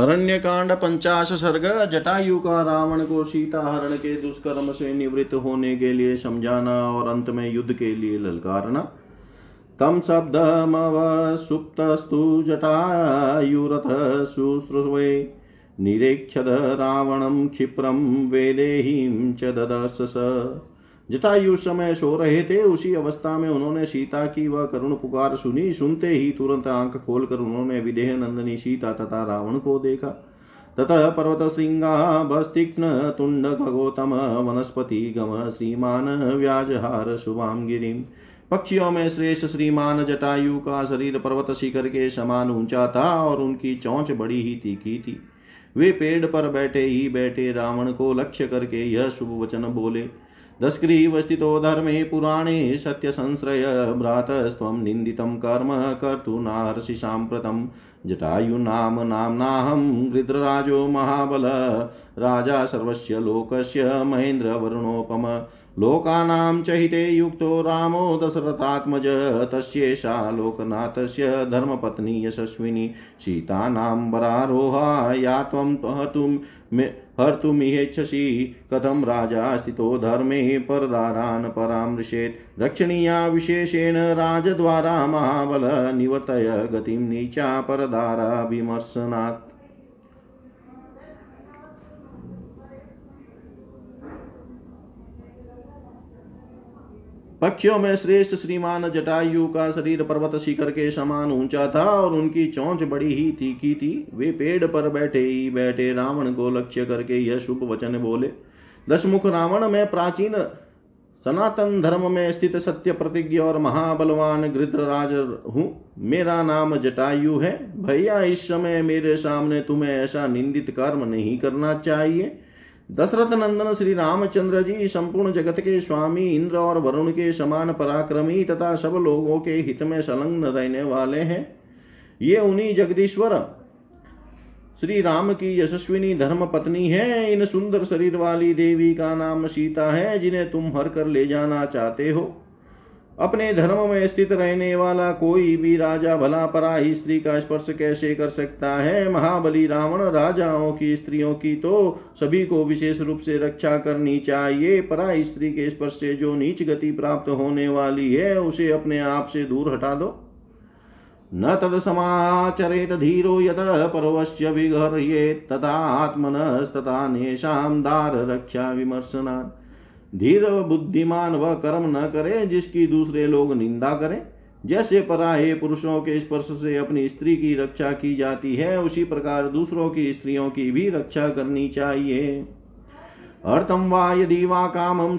अरण्य कांड पंचाश सर्ग जटायु का रावण को सीता हरण के दुष्कर्म से निवृत्त होने के लिए समझाना और अंत में युद्ध के लिए ललकारना। तम शब्द शब्दमवसुप्तस्तु जटायुरथ शुश्रुवे निरेक्षद रावणं क्षिप्रं वेदेहीं च ददर्शस। जटायु समय सो रहे थे उसी अवस्था में उन्होंने सीता की वह करुण पुकार सुनी। सुनते ही तुरंत आँख खोलकर उन्होंने विदेह नंदनी सीता तथा रावण को देखा। ततः पर्वत श्रृंगाभस्तीक्ष्ण तुंड खगोतम वनस्पति, गम, श्रीमान, व्याजहार शुभाम गिरिम पक्षियों में श्रेष्ठ श्रीमान जटायु का शरीर पर्वत शिखर के समान ऊँचा था और उनकी चौंच बड़ी ही तीखी थी। वे पेड़ पर बैठे ही बैठे रावण को लक्ष्य करके यह शुभ वचन बोले। दस्ग्रीवस्थितो धर्मे पुराणे सत्य सत्यसंश्रय भ्रातस्त्वं निन्दितं कर्म कर्तुनार्षि साम्प्रतं। जटायुनाम नाम्नाहं गृध्रराजो महाबल। राजा सर्वस्य लोकस्य महेन्द्रवर्णोपम। लोकानां च हिते युक्तो रामो दशरथात्मज। तस्येषा लोकनाथस्य धर्मपत्नी यशस्विनी। सीतानां वरारोहा या त्वं हर्तुमिहेच्छसि कथं राजा स्थितो धर्मे परदारान् परामृशेत्। रक्षणीया विशेषेण राजद्वारा महाबल निवर्तय गतिं नीचा परदारा विमर्शनात् पक्षियों में श्रेष्ठ श्रीमान जटायु का शरीर पर्वत शिखर के समान ऊँचा था और उनकी चौंच बड़ी ही तीखी थी। वे पेड़ पर बैठे ही बैठे रावण को लक्ष्य करके यह शुभ वचन बोले, दशमुख रावण, में प्राचीन सनातन धर्म में स्थित सत्य प्रतिज्ञ और महाबलवान गृद्रराज हूँ। मेरा नाम जटायु है। भैया, इस समय मेरे सामने तुम्हें ऐसा निंदित कर्म नहीं करना चाहिए। दशरथ नंदन श्री रामचंद्र जी संपूर्ण जगत के स्वामी इंद्र और वरुण के समान पराक्रमी तथा सब लोगों के हित में संलग्न रहने वाले हैं। ये उन्हीं जगदीश्वर श्री राम की यशस्विनी धर्म पत्नी है। इन सुंदर शरीर वाली देवी का नाम सीता है, जिन्हें तुम हर कर ले जाना चाहते हो। अपने धर्म में स्थित रहने वाला कोई भी राजा भला पराई स्त्री का स्पर्श कैसे कर सकता है? महाबली रावण, राजाओं की स्त्रियों की तो सभी को विशेष रूप से रक्षा करनी चाहिए। पराई स्त्री के स्पर्श से जो नीच गति प्राप्त होने वाली है, उसे अपने आप से दूर हटा दो। न तद समाचरेत धीरो यत परवश्य विघर्येत तथा आत्मनस्तथा नेशाम दार रक्षा विमर्शनात्। धीर बुद्धिमान वह कर्म न करे, जिसकी दूसरे लोग निंदा करें। जैसे पराहे पुरुषों के स्पर्श से अपनी स्त्री की रक्षा की जाती है, उसी प्रकार दूसरों की स्त्रियों की भी रक्षा करनी चाहिए। अर्थम वा यदि वा कामं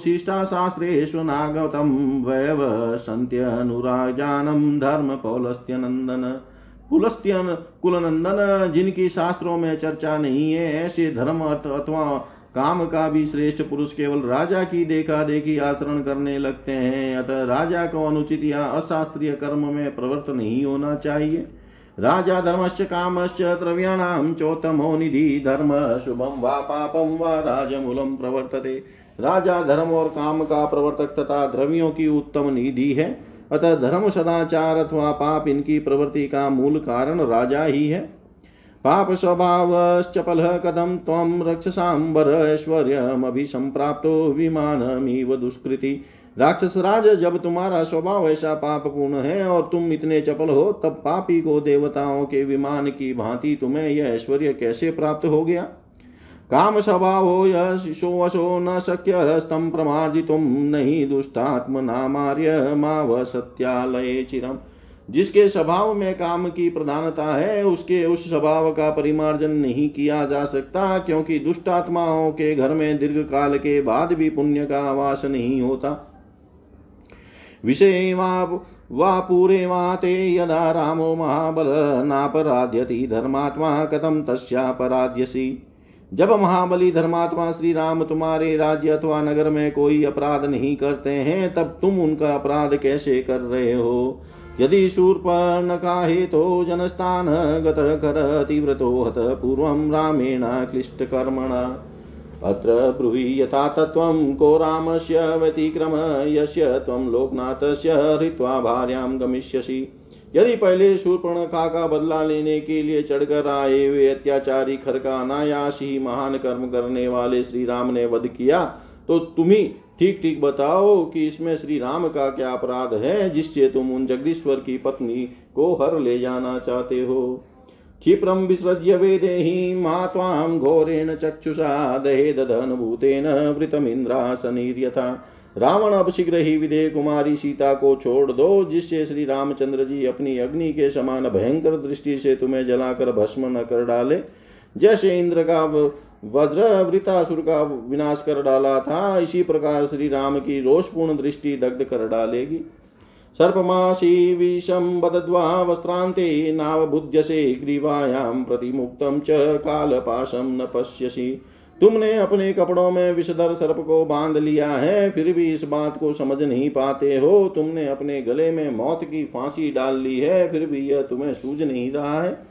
सन्त्यनुराजानं धर्म पौलस्त्यनन्दन पुलस्त्यन कुलनंदन जिनकी शास्त्रों में चर्चा नहीं है, ऐसे धर्म अथवा काम का भी श्रेष्ठ पुरुष केवल राजा की देखा देखी आचरण करने लगते हैं। अतः राजा को अनुचित या अशास्त्रीय कर्म में प्रवृत्त नहीं होना चाहिए। राजा धर्मश्च, कामश्च द्रव्याणाम चौतमो निधि, धर्म शुभम वा पापम वा राजमूलम प्रवर्तते। राजा धर्म और काम का प्रवर्तक तथा द्रव्यों की उत्तम निधि है। अतः धर्म सदाचार अथवा पाप इनकी प्रवृत्ति का मूल कारण राजा ही है। पाप स्वभावश्चपलः कथं त्वं रक्षसाम्बरैश्वर्यमभिसम्प्राप्तो विमानमिव दुष्कृति। राक्षस राज जब तुम्हारा स्वभाव ऐसा पाप पूर्ण है और तुम इतने चपल हो, तब पापी को देवताओं के विमान की भांति तुम्हें यह ऐश्वर्य कैसे प्राप्त हो गया? काम स्वभाव हो यशो न शक्य स्तम प्रमार्जितुम नहीं दुष्टात्म नामार्य माव सत्यालय चिरम। जिसके स्वभाव में काम की प्रधानता है, उसके उस स्वभाव का परिमार्जन नहीं किया जा सकता, क्योंकि दुष्टात्माओं के घर में दीर्घ काल के बाद भी पुण्य का आवास नहीं होता। विषय वा पूरे वा ते यदा रामो महाबल नापराध्यति धर्मात्मा कथम तस्यापराध्यसी जब महाबली धर्मात्मा श्री राम तुम्हारे राज्य अथवा नगर में कोई अपराध नहीं करते हैं, तब तुम उनका अपराध कैसे कर रहे हो? यदि शूर्पणखा हेतो जनस्थान गतः कर तीव्रतो हत पूर्वं रामेण क्लिष्टकर्मणा। अत्र ब्रूहि यथा तत्त्वं को रामस्य व्यतिक्रम, यस्य त्वं लोकनाथस्य हृत्वा भार्यां गमिष्यसि। यदि पहले शूर्पणखा का बदला लेने के लिए चढ़कर आए वे अत्याचारी खर का अनायास ही महान कर्म करने वाले श्री राम ने वध किया तो तुम ही ठीक ठीक बताओ कि इसमें श्री राम का क्या अपराध है, जिससे तुम उन जगदीश्वर की पत्नी को हर ले जाना चाहते हो? क्षिप्रं विसृज्य वेदेहि मा त्वां घोरेण चक्षुषा दहेदधनभूतेन वृतमिन्द्रासनिर्यथा। रावण, अब शीघ्र ही विदेह कुमारी सीता को छोड़ दो, जिससे श्री रामचंद्र जी अपनी अग्नि के समान भयंकर दृष्टि से तुम्हें जलाकर भस्म न कर डाले। जैसे इंद्र का वज्र वृतासुर का विनाश कर डाला था, इसी प्रकार श्री राम की रोषपूर्ण दृष्टि दग्ध कर डालेगी। सर्पमासी विषं बदद्वा वस्त्रान्ते नावबुध्यसे ग्रीवायां प्रतिमुक्तं च कालपाशं न पश्यसि। तुमने अपने कपड़ों में विषधर सर्प को बाँध लिया है, फिर भी इस बात को समझ नहीं पाते हो। तुमने अपने गले में मौत की फांसी डाल ली है, फिर भी यह तुम्हें सूझ नहीं रहा है।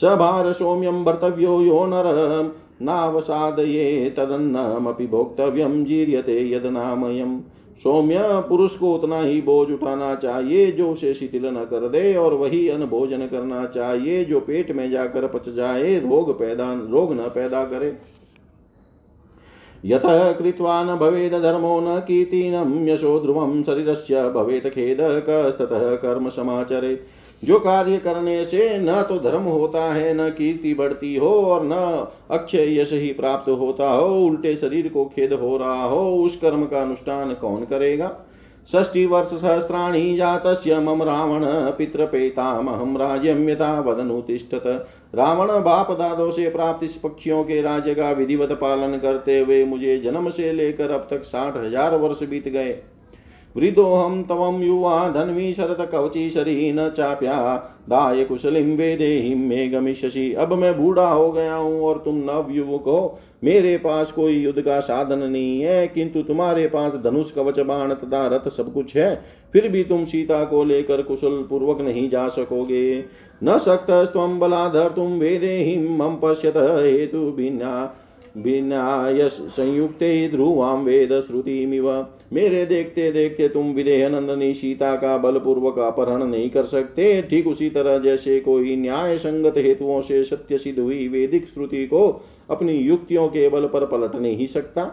सभार सौम्यम भर्तव्यो यो नर, नावसादये तदन्नमपि भोक्तव्यम जीर्यते यद नामयम सौम्य पुरुष को उतना ही बोझ उठाना चाहिए, जो उसे शिथिल न कर दे, और वही अन्न भोजन करना चाहिए, जो पेट में जाकर पच जाए, रोग पैदा, रोग न पैदा करे। यथ कृत्वा न भवेद धर्मो न कीर्तिनं, यशो ध्रुवं शरीरस्य भवेत् खेद, कस्ततः कर्म समाचरे। जो कार्य करने से न तो धर्म होता है, न कीर्ति बढ़ती हो और न अक्षय यश ही प्राप्त होता हो, उल्टे शरीर को खेद हो रहा हो, उस कर्म का अनुष्ठान कौन करेगा? षष्टि वर्ष सहस्राणी जातस्य मम रावण पितृपेतामहं राज्यम यथा वदनुतिष्ठत। रावण बाप दादों से प्राप्त इस पक्षियों के राज्य का विधिवत पालन करते हुए मुझे जन्म से लेकर अब तक साठ हज़ार वर्ष बीत गए। वृदोऽहं तवं युवा धन्वी शरत कवची शरी न चाप्या। दाय कुशलिम वेदेहिं मे गमिष्यसि। अब मैं बूढ़ा हो गया हूँ और तुम नव युवक हो। मेरे पास कोई युद्ध का साधन नहीं है, किंतु तुम्हारे पास धनुष, कवच, बाण तथा रथ सब कुछ है। फिर भी तुम सीता को लेकर कुशल पूर्वक नहीं जा सकोगे। न सक्त स्वम बलाधर तुम वेदे हिम पश्यत हेतु भिन्ना विनायस संयुक्ते ध्रुवाम वेद श्रुतिमिव। मेरे देखते देखते तुम विदेह नंदनी सीता का बलपूर्वक अपहरण नहीं कर सकते। ठीक उसी तरह जैसे कोई न्याय संगत हेतुओं से सत्य सिद्ध हुई वेदिक श्रुति को अपनी युक्तियों के बल पर पलट नहीं सकता।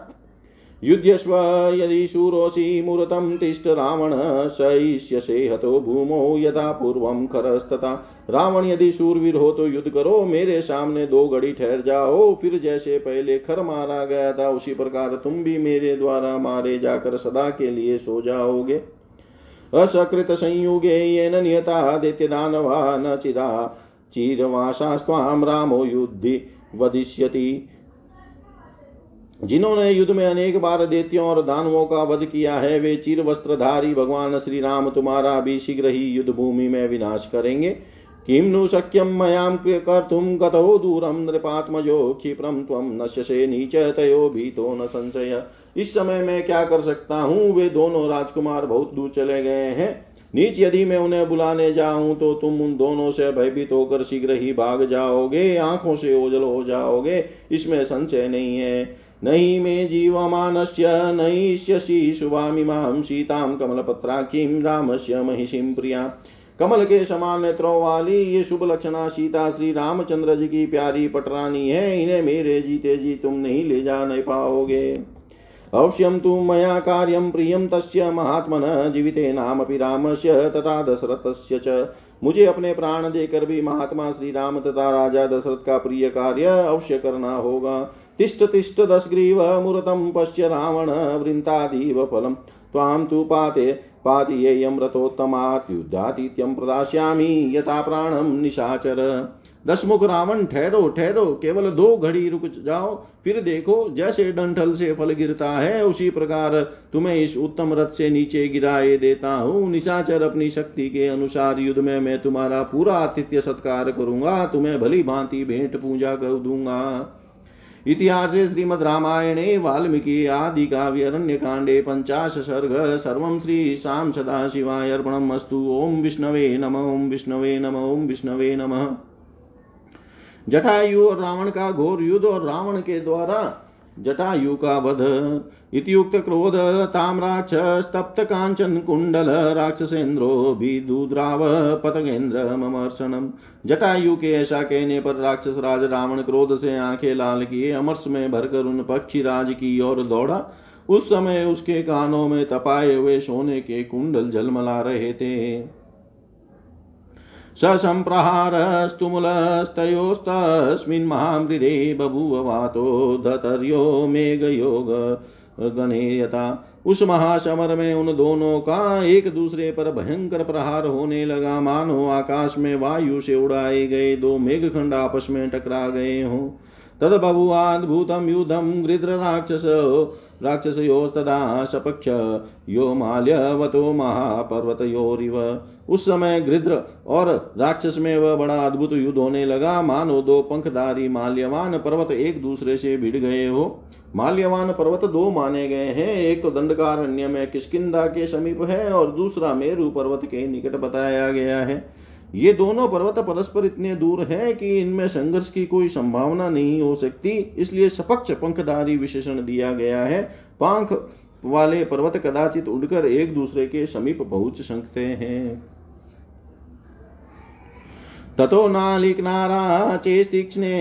युध्यस्व यदि शूरोऽसि मूर्तं तिष्ठ रावण सयिष्यसे हतो भूमो यदा पूर्वं खरस्तथा। रावण यदि शूरवीर हो तो युद्ध करो, मेरे सामने दो घड़ी ठहर जाओ, फिर जैसे पहले खर मारा गया था, उसी प्रकार तुम भी मेरे द्वारा मारे जाकर सदा के लिए सो जाओगे। असकृत संयुगे येन नियता दैत्य दानवा न चिरा। चीरवासास्त्वां रामो युद्धि वदिष्यति। जिन्होंने युद्ध में अनेक बार देतियों और दानवों का वध किया है, वे चीर वस्त्रधारी भगवान श्री राम तुम्हारा भी शीघ्र ही युद्ध भूमि में विनाश करेंगे। किम नु शक्यम मयाम कर्तुम गतो दूरम नृपात्मजो क्षिप्रम त्वम नश्यसे नीच तयो भीतो न संशय। इस समय मैं क्या कर सकता हूँ? वे दोनों राजकुमार बहुत दूर चले गए हैं। नीच यदि मैं उन्हें बुलाने जाऊँ तो तुम उन दोनों से भयभीत होकर शीघ्र ही भाग जाओगे, आँखों से ओझल हो जाओगे। इसमें संशय नहीं है। नहि मे जीवमानस्य नयिष्यसि शुभामिमां सीतां कमलपत्राखीं रामस्य महिषीं प्रिया। कमल के समान नेत्रों वाली ये शुभ लक्षणा सीता, श्री रामचंद्र जी की प्यारी पटरानी है, इन्हें मेरे जीते जी तुम नहीं ले जा नहीं पाओगे। अवश्यम तु मया कार्यं प्रियं तस्य महात्मन जीवितेनामपि रामस्य तथा दशरथस्य च। मुझे अपने प्राण देकर भी महात्मा श्री राम तथा राजा दशरथ का प्रिय कार्य अवश्य करना होगा। तिष्ठ तिष्ठ दशग्रीव मुहूर्तं पश्य रावण वृन्तादीव फलं त्वां तु पाते पातियेयं रथोत्तमात् युद्धातिथ्यं प्रदास्यामि यथा प्राणं निशाचर। दसमुख रावण, ठहरो ठहरो, केवल दो घड़ी रुक जाओ, फिर देखो, जैसे डंठल से फल गिरता है, उसी प्रकार तुम्हें इस उत्तम रथ से नीचे गिराए देता हूँ। निशाचर अपनी शक्ति के अनुसार युद्ध में मैं तुम्हारा पूरा आतिथ्य सत्कार करूँगा, तुम्हें भली भांति भेंट पूजा कर दूँगा। इतिहासे श्रीमद्रामायणे वाल्मीकि आदि काव्यरण्यकाण्डे पञ्चाश सर्ग सर्वं श्रीशां सदाशिवाय अर्पणम् अस्तु। ॐ विष्णवे नम, ॐ विष्णवे नम, ॐ विष्णवे नम। जटायु और रावण का घोर युद्ध और रावण के द्वारा जटायु का वध इत्युक्त क्रोध ताम्राक्षस्तप्त कांचन कुंडल राक्षसेन्द्रो विदुद्राव पतगेन्द्र ममर्शनम जटायु के ऐसा कहने पर राक्षस राज रावण क्रोध से आँखें लाल किए अमरस में भरकर उन पक्षी राज की ओर दौड़ा। उस समय उसके कानों में तपाए हुए सोने के कुंडल जलमला रहे थे। ससम्प्रहारस्तुमुलस्तयोस्तस्मिन् महामृदे बभूववातो धतर्यो मेघयोग गणेयता। उस महासमर में उन दोनों का एक दूसरे पर भयंकर प्रहार होने लगा। मानो आकाश में वायु से उड़ाए गए दो मेघखंड आपस में टकरा गए हों। तद्बभुवाद्भुतं युद्धं गृध्रराक्षस राक्षसयोस्तदा सपक्ष यो माल्यवतो महापर्वतयोरिव। उस समय गृध्र और राक्षस में वह बड़ा अद्भुत युद्ध होने लगा। मानो दो पंखधारी माल्यवान पर्वत एक दूसरे से भिड़ गए हो। माल्यवान पर्वत दो माने गए हैं। एक तो दंडकारण्य में किसकिदा के समीप है और दूसरा मेरु पर्वत के निकट बताया गया है। ये दोनों पर्वत परस्पर इतने दूर हैं कि इनमें संघर्ष की कोई संभावना नहीं हो सकती। इसलिए सपक्ष पंखधारी विशेषण दिया गया है। पांख वाले पर्वत कदाचित उड़कर एक दूसरे के समीप पहुँच सकते हैं। ततो नालिकनारा चेस्तीक्ष्णे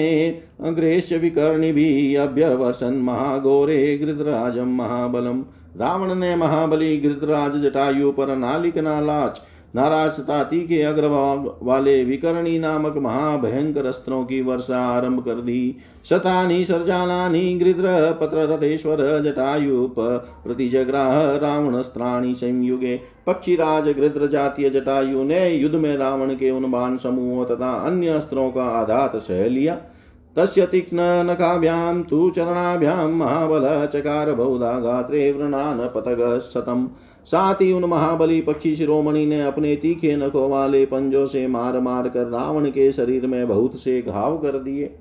अग्रेश्य विकर्णिभिः अभ्यवर्षन् महाघोरे गृधराजं महाबलम रावण ने महाबली गृधराज जटायु पर नालिक नालाच नाराज़ तथा के अग्रभाग वाले विकर्णी नामक महाभयंकर अस्त्रों की वर्षा आरंभ कर दी। शतानी सर्जालानी गृद्र पत्र रथेश्वर जटायुप, प्रतिजग्राह रावणस्त्राणी संयुगे, पक्षीराज गृद्र जातीय जटायु ने युद्ध में रावण के उन बाण समूहों तथा अन्य अस्त्रों का आघात सह लिया। तस्य तीक्ष्णनखाभ्यां तु चरणाभ्यां महाबल चकार बहुधा गात्रे वृणान् पतगः शतम्। साथ ही उन महाबली पक्षी शिरोमणि ने अपने तीखे नखों वाले पंजों से मार मार कर रावण के शरीर में बहुत से घाव कर दिए।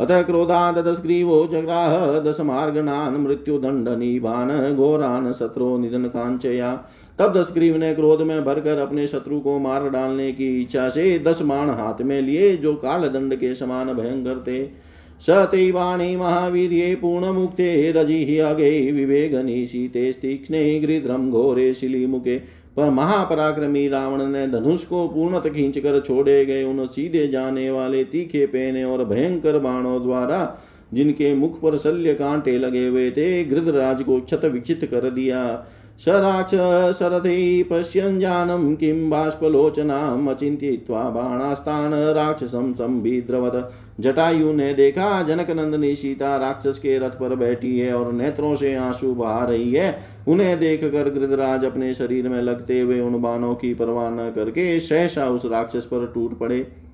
अतः क्रोधाद ग्रीवो जग्राह दंड निबान, घोरान शत्रु निधन कांचया। तब दस ग्रीव ने क्रोध में भरकर अपने शत्रु को मार डालने की इच्छा से दस मान हाथ में लिए, जो काल दंड के समान भयंकर थे। स तैवाणी महावीर्ये पूर्णमुक्ते रजिः अगे विवेगनिशीते तीक्ष्णे गृध्रम घोरे शिलीमुखे पर महापराक्रमी रावण ने धनुष को पूर्णत खींच कर छोड़े गए उन सीधे जाने वाले तीखे पेने और भयंकर बाणों द्वारा, जिनके मुख पर शल्य कांटे लगे हुए थे गृधराज को क्षत विचित कर दिया। स राक्षसरथे पश्यञ्जानं किं बाष्पलोचनाम् बाणास्तान् राक्षसं संविद्रवत। जटायु ने देखा जनक नंदनी सीता राक्षस के रथ पर बैठी है और नेत्रों से आँसू बहा रही है। उन्हें देख कर गृधराज अपने शरीर में लगते हुए उन बाणों की परवाह न करके सहसा उस राक्षस पर टूट पड़े।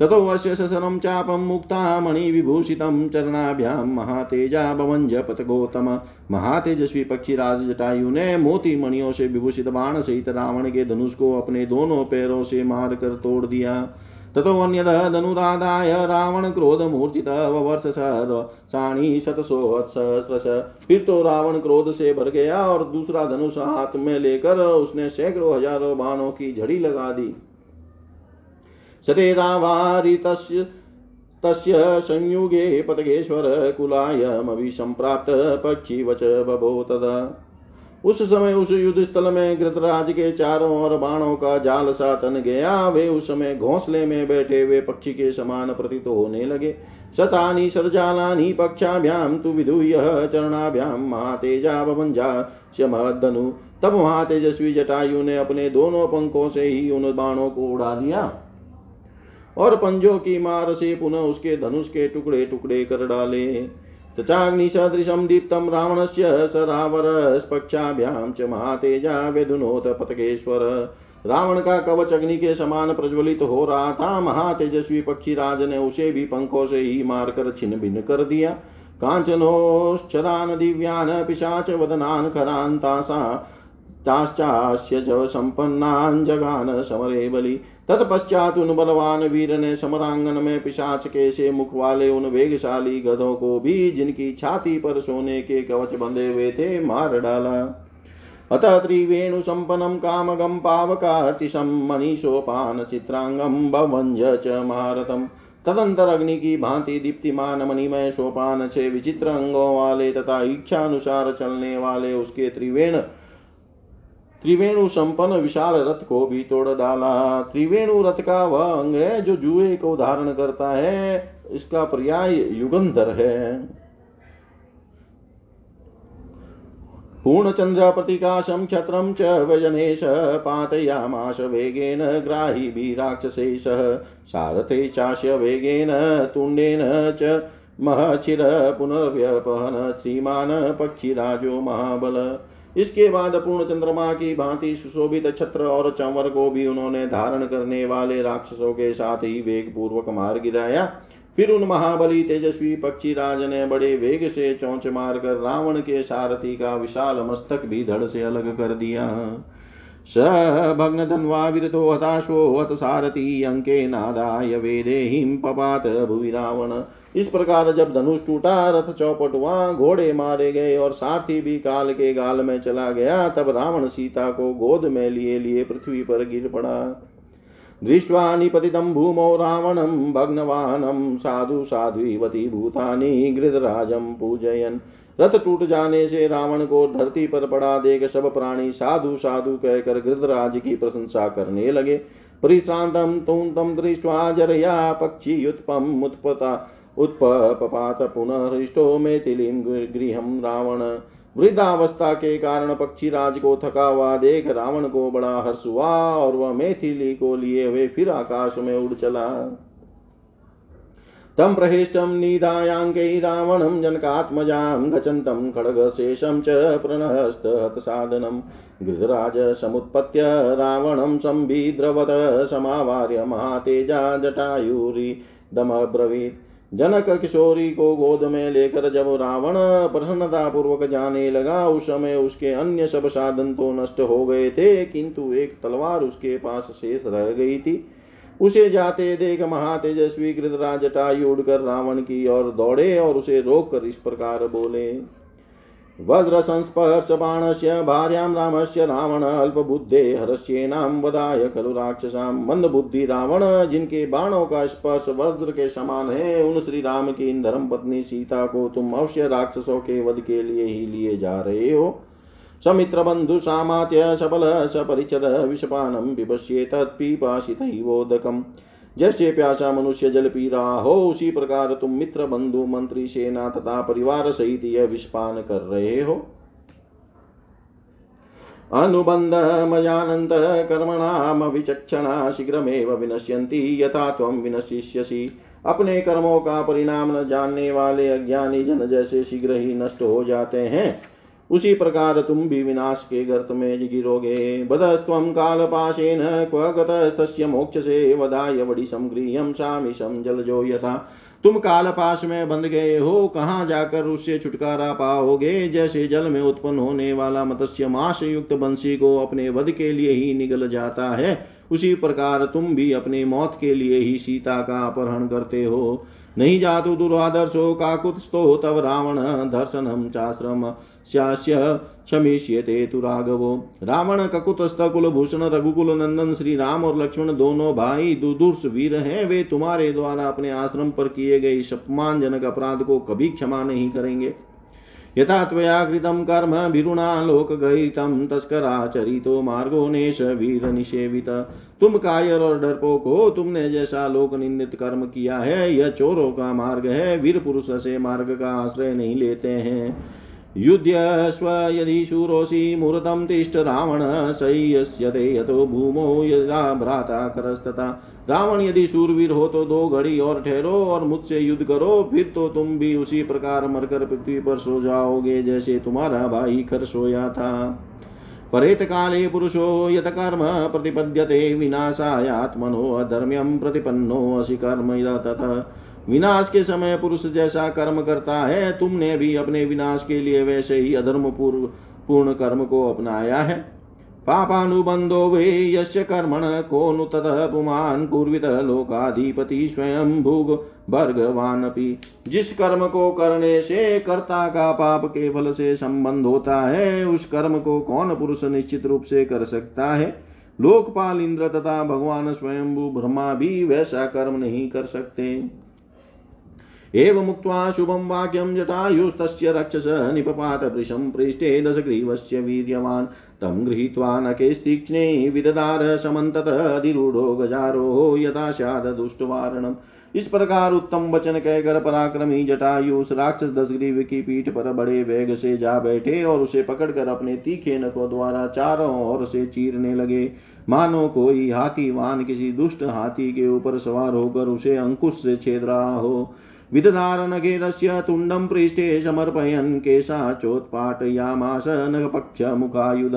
ततो अस्य ससनं चापं मुक्ता मणिविभूषितं चरणाभ्यां महातेजा भवंज पतगोतम महातेजस्वी पक्षीराज जटायु ने मोती मणियों से विभूषित बाण सहित रावण के धनुष को अपने दोनों पैरों से मार कर तोड़ दिया। ततो अन्यद धनुराधाय रावण क्रोध मूर्छित वर्ष साणी शतसोहस्रश फिर तो रावण क्रोध से भर गया और दूसरा धनुष हाथ में लेकर उसने सैकड़ों हज़ारों बाणों की झड़ी लगा दी। शरीरावारितस्य तस्य संयुगे पतगेश्वर कुलायमभिसम्प्राप्त पक्षीवच बभो तदा। उस समय उस युद्ध स्थल में गृतराज के चारों ओर बाणों का जाल सा तन गया। वे उस समय घोंसले में बैठे हुए पक्षी के समान प्रतीत होने लगे। शतानी सरजालानी, पक्षाभ्याम तु विधु यह चरणाभ्याम, महातेजा भवंजा महदनु तब महातेजस्वी जटायु ने अपने दोनों पंखों से ही उन बाणों को उड़ा दिया। और पंजों की मार से पुनः उसके धनुष के टुकड़े टुकड़े कर डाले। तचाग्निसदृशं दीप्तं रावणस्य सरावरस्पक्षाभ्यां च महातेजा व्यधुनोत पतकेश्वर। रावण का कवच अग्नि के समान प्रज्वलित हो रहा था। महातेजस्वी पक्षी राज ने उसे भी पंखों से ही मारकर छिन्न भिन्न कर दिया। कांचनोश्चदान दिव्यान पिशाच वदनान खरांतासा जव संपन्नान समरे बलि। तत्पश्चात उन बलवान वीर ने समरांगन में पिशाच के से मुख वाले उन वेगशाली गधों को भी जिनकी छाती पर सोने के कवच बंधे हुए थे, मार डाला। अतः त्रिवेणु संपन्नम कामगम पावकार्चिशम मनीषोपान चित्रांगम भवंज च महारथम तदंतर अग्नि की भांति दीप्तिमान मणिमय सोपान छे विचित्र अंगों वाले तथा इच्छा अनुसार चलने वाले उसके त्रिवेण त्रिवेणु संपन्न विशाल रथ को भी तोड़ डाला। त्रिवेणु रथ का वह अंग है जो जुए को धारण करता है। इसका पर्याय युगंधर है। पूर्णचन्द्र प्रतिकाशं क्षत्रं च व्यजनेश पातयामाश वेगेन ग्राहिभिः राक्षसैः सारथे चास्य वेगेन तुण्डेन च महचिर पुनर्व्यपहन श्रीमान पक्षिराजो महाबल। इसके बाद पूर्ण चंद्रमा की भांति सुशोभित छत्र और चंवर को भी उन्होंने धारण करने वाले राक्षसों के साथ ही वेग पूर्वक मार गिराया। फिर उन महाबली तेजस्वी पक्षी राज ने बड़े वेग से चौंच मारकर रावण के सारथी का विशाल मस्तक भी धड़ से अलग कर दिया। स भग्न धन्वा विरतो हताशो हत सारथी अंके नादाय वेदे हिम पपात भुवि रावण इस प्रकार जब धनुष टूटा, रथ चौपट हुआ, घोड़े मारे गए और सारथी भी काल के गाल में चला गया, तब रावण सीता को गोद में लिए लिए पृथ्वी पर गिर पड़ा। दृष्ट्वा निपतितं भूमौ रावणं भग्नवानं साधु साध्वीवती भूतानि गृधराजं पूजयन्। रथ टूट जाने से रावण को धरती पर पड़ा देख सब प्राणी साधु साधु कहकर गृधराज की प्रशंसा करने लगे। परिश्रांतम तुम तम दृष्टवा जरया पक्षी उत्पम उत्पता उत्पपात पुनः हृष्टो मेथिलीं गृहं रावण। वृद्धावस्था के कारण पक्षी राज को थका हुआ देख रावण को बड़ा हर्ष हुआ और वह मैथिली को लिए हुए फिर आकाश में उड़ चला। तं प्रहेष्टं निधायाङ्कै रावणं जनकात्मजां गचन्तं खड्गशेषं च प्रणहस्तहतसाधनं गृधराज समुत्पत्य रावणं संविद्रवत समावार्य महातेजा जटायुरिदमब्रवीत् जनक किशोरी को गोद में लेकर जब रावण प्रसन्नता पूर्वक जाने लगा, उस समय उसके अन्य सब साधन तो नष्ट हो गए थे, किंतु एक तलवार उसके पास शेष रह गई थी। उसे जाते देख महातेजस्वी गृतराज टाई उड़कर रावण की ओर दौड़े और उसे रोक कर इस प्रकार बोले, वज्रसंस्पर्श बाणस्य, भार्यां रामस्य, रावण अल्पबुद्धे, हरस्येनां वदाय खलु राक्षसां, मंदबुद्धि रावण, जिनके बाणों का स्पर्श वज्र के समान है, उन श्री राम की इन धर्म पत्नी सीता को तुम अवश्य राक्षसों के वध के लिए ही लिए जा रहे हो। समित्र बंधु सामात्य सबल सपरिचद विषपानम विपश्ये तत्पिपाशितैवोदकम् जैसे प्यासा मनुष्य जल पी रहा हो उसी प्रकार तुम मित्र बंधु मंत्री सेना तथा परिवार सहित यह विस्पान कर रहे हो। कर्मणाम विचक्षणा शीघ्रमेव विनश्यन्ति, यथा त्वं विनशिष्यसि अपने कर्मों का परिणाम न जानने वाले अज्ञानी जन जैसे शीघ्र ही नष्ट हो जाते हैं। उसी प्रकार तुम भी विनाश के गर्त में गिरोगे। बदस्त्वं कालपाशेन क्व गतस्तस्य मोक्ष से वदाय वडिशं गृह्यं सामिशं जलजो यथा। तुम कालपाश में बंध गए हो, कहाँ जाकर उससे छुटकारा पाओगे? जैसे जल में उत्पन्न होने वाला मत्स्य मास युक्त बंशी को अपने वध के लिए ही निगल जाता है। उसी प्रकार तुम भी अपने मौत के लिए ही सीता का अपहरण करते हो। नहीं जातु दुरादर्शो काकुत्स्थो तव रावण दर्शनम चाश्रम। स्यास्य क्षमिष्यते तु राघवो। रावण ककुतस्थ कुलभूषण रघुकुल, नंदन, श्री राम और लक्ष्मण दोनों भाई दुदुर्ष वीर हैं। वे तुम्हारे द्वारा अपने आश्रम पर किए गए अपमानजनक अपराध को कभी क्षमा नहीं करेंगे। यथा त्वया कृतं कर्म भिरुणा लोकगहितं तस्कराचरितो मार्गो नेश वीर निषेवित। तुम कायर और डरपोक हो तुमने जैसा लोक निंदित कर्म किया है, यह चोरों का मार्ग है, वीर पुरुष से मार्ग का आश्रय नहीं लेते हैं। युध्यस्व यदि शूरोऽसि मुहूर्तं तिष्ठ रावण सह्यस्यते यतो भूमौ यदा भ्राता करस्तता। रावण यदि शूरवीर हो तो दो घड़ी और ठहरो और मुझसे युद्ध करो, फिर तो तुम भी उसी प्रकार मरकर पृथ्वी पर सो जाओगे जैसे तुम्हारा भाई खर सोया था। परेत काले पुरुषो यत कर्म प्रतिपद्यते विनाशायात्मनो अधर्म्यम प्रतिपन्नो असि कर्म ततः विनाश के समय पुरुष जैसा कर्म करता है, तुमने भी अपने विनाश के लिए वैसे ही अधर्म पूर्व पूर्ण कर्म को अपनाया है। पापानुबंधो वे यस्य कर्मण को नु ततः पुमान् कुर्वित लोकाधिपति स्वयं भुग भर्गवानपि जिस कर्म को करने से कर्ता का पाप के फल से संबंध होता है, उस कर्म को कौन पुरुष निश्चित रूप से कर सकता है? लोकपाल इंद्र तथा भगवान स्वयंभू ब्रह्मा भी वैसा कर्म नहीं कर सकते। एवं मुक्त्वा शुभं वाक्यं जटायुस्तस्य रक्षस निपपात वृषं पृष्ठे दशग्रीवस्य वीर्यवान्। तं गृहीत्वा नकेस्तीक्ष्णे विददार समन्ततधिरूढो गजारोहो यथा स्यादुष्टवारणम् इस प्रकार उत्तम वचन कहकर पराक्रमी जटायु उस राक्षस दशग्रीव की पीठ पर बड़े वेग से जा बैठे और उसे पकड़कर अपने तीखे नकों द्वारा चारों ओर से चीरने लगे। मानो कोई हाथी वान किसी दुष्ट हाथी के ऊपर सवार होकर उसे अंकुश से छेद रहा हो। विदधारनगेरस्य तुण्डं पृष्ठे समर्पयन् केशाचोत्पाटयामास नखपक्षमुखायुध।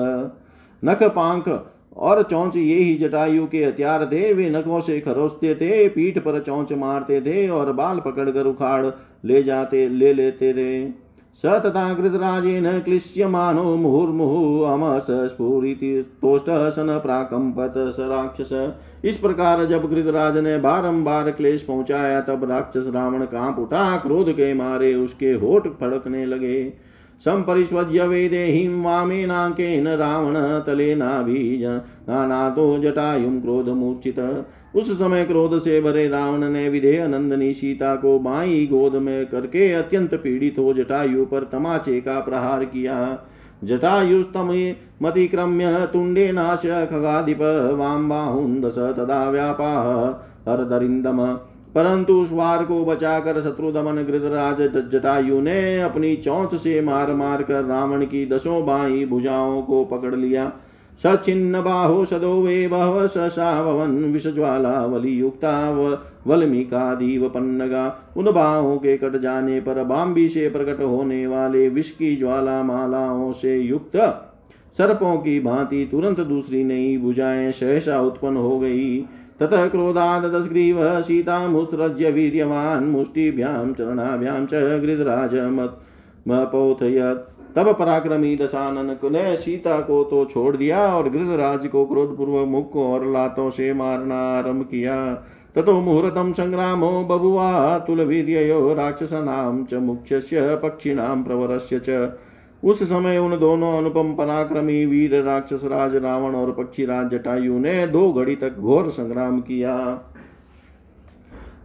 नखपाङ्ख और चौंच ये ही जटायु के हथियार थे वे नखों से खरोचते थे, पीठ पर चौंच मारते थे और बाल पकड़कर उखाड़ ले जाते, ले लेते थे। स तथा कृतराजेन क्लिश्यमानो मुहुर्मुहुः अमस सन प्राकंपत स राक्षस। इस प्रकार जब कृतराज ने बारंबार क्लेश पहुँचाया, तब राक्षस रावण काँप उठा, क्रोध के मारे उसके होठ फड़कने लगे। सम्परिष्वज्य वेदेहीं वामेनाङ्केन रावण तलेनाभिजनातो जटायुं क्रोधमूर्छित। उस समय क्रोध से भरे रावण ने विधेय नंदनी सीता को बाई गोद में करके अत्यंत पीड़ित हो जटायु पर तमाचे का प्रहार किया। जटायुस्तमतिक्रम्य तुण्डेनाश्य खगाधिप वाम बाहुन्दस तदा व्यापाह। हरदरिन्दम परंतु उस वार को बचाकर शत्रुदमन गृतराज जटायु ने अपनी चौंच से मार मार कर रावण की दसों बाई भुजाओं को पकड़ लिया। सचिन्न बाहो सदो वे बहव सशावन विषज्वाला वलियुक्ता वल्मीकादीव पन्नगा। उन बाहों के कट जाने पर बाम्बी से प्रकट होने वाले विष की ज्वाला मालाओं से युक्त सर्पों की भांति तुरंत दूसरी नई भुजाएँ सहसा उत्पन्न हो गई। ततः क्रोधादस्ग्रीव सीतामुत्सृज्य वीर्यवान् मुष्टिभ्यां चरणाभ्यां च गृधराजमपोथयत् तब पराक्रमी दशानन ने सीता को तो छोड़ दिया और गृधराज को क्रोधपूर्वक मुख और लातों से मारना आरंभ किया। ततो मुहूर्तम संग्रामो बभुवा तुलवीर्ययो राक्षसानां च मुख्यस्य पक्षिणां प्रवरस्य च उस समय उन दोनों अनुपम पराक्रमी वीर राक्षस राज रावण और पक्षी राज जटायु ने दो घड़ी तक घोर संग्राम किया।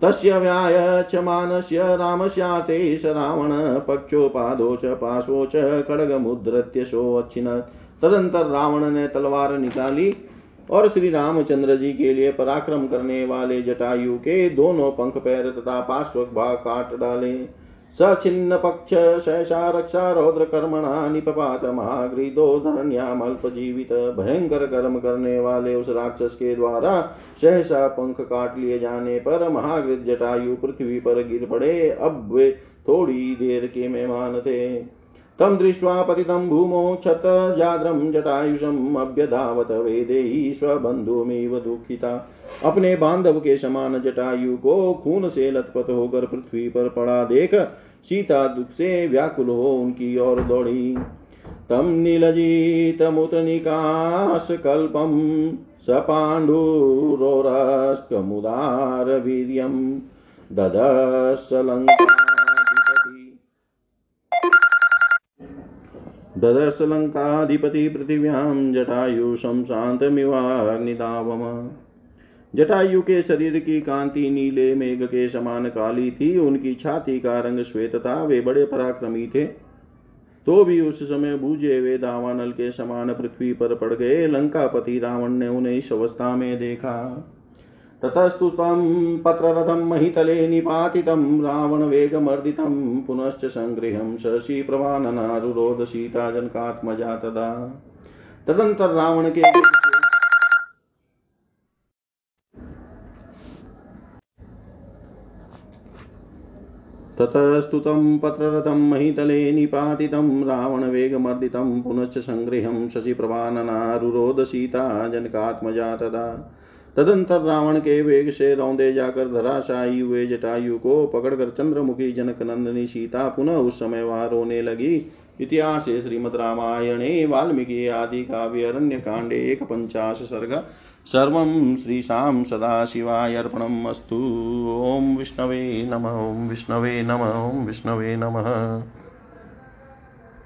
तस्य व्याय च मानस्य रामस्याते स रावण पक्षोपादो च पाशो च खड्गमुद्रत्य सोऽच्छिन तदंतर रावण ने तलवार निकाली और श्री रामचंद्र जी के लिए पराक्रम करने वाले जटायु के दोनों पंख पैर तथा पार्श्व भाग काट डाले। सचिन्न पक्ष शैषा रक्षा रौद्र कर्मणा निपपात महागृदो धरण्यामल्पजीवित भयंकर कर्म करने वाले उस राक्षस के द्वारा सहसा पंख काट लिए जाने पर महागृत जटायु पृथ्वी पर गिर पड़े। अब वे थोड़ी देर के मेहमान थे। तं दृष्ट्वा पतितं भूमौ क्षतजाद्रं जटायुषम् अभ्यधावत वेदेही स्वबन्धुमिव दुःखिता। अपने बांधव के समान जटायु को खून से लथपथ होकर पृथ्वी पर पड़ा देख सीता दुख से व्याकुल हो उनकी ओर दौड़ी। तम नीलजीत मुत तं नीलजितमुतनिकाशकल्पं स पाण्डुरोरस्कमुदारवीर्यं ददर्श लङ्काधिपति पृथिव्यां जटायु शमशान्तमिवाग्निदावम जटायु के शरीर की कांति नीले मेघ के समान काली थी, उनकी छाती का रंग श्वेत था, वे बड़े पराक्रमी थे। तो भी उस समय बूझे वे दावानल के समान पृथ्वी पर पड़ गए, लंकापति रावण ने उन्हें इस अवस्था में देखा। ततस्तु तं पत्ररथं महितले निपातितं रावणवेगमर्दितं, पुनश्च सङ्गृहं शशि प्रभाननारुरोध सीता जनकात्मजा तदा तदंतर रावण के ततस्तु तं पत्ररथं महितले निपातितं, रावणवेगमर्दितं, पुनश्च सङ्गृहं शशिप्रभाननारुरोध सीता जनकात्मजा तदा तदंतर रावण के वेग से रौंदे जाकर धराशायी हुए जटायु को पकड़कर चंद्रमुखी जनक नंदिनी सीता पुनः उस समय वहाँ रोने लगी। इतिहास श्रीमद वाल्मीकि आदि काव्य अरण्य कांडे एक पंचाश सर्ग, सर्व श्रीशां सदाशिवाय अर्पणम् अस्तु। ओं विष्णवे नम ओं विष्णवे नम ओं विष्णवे नमः।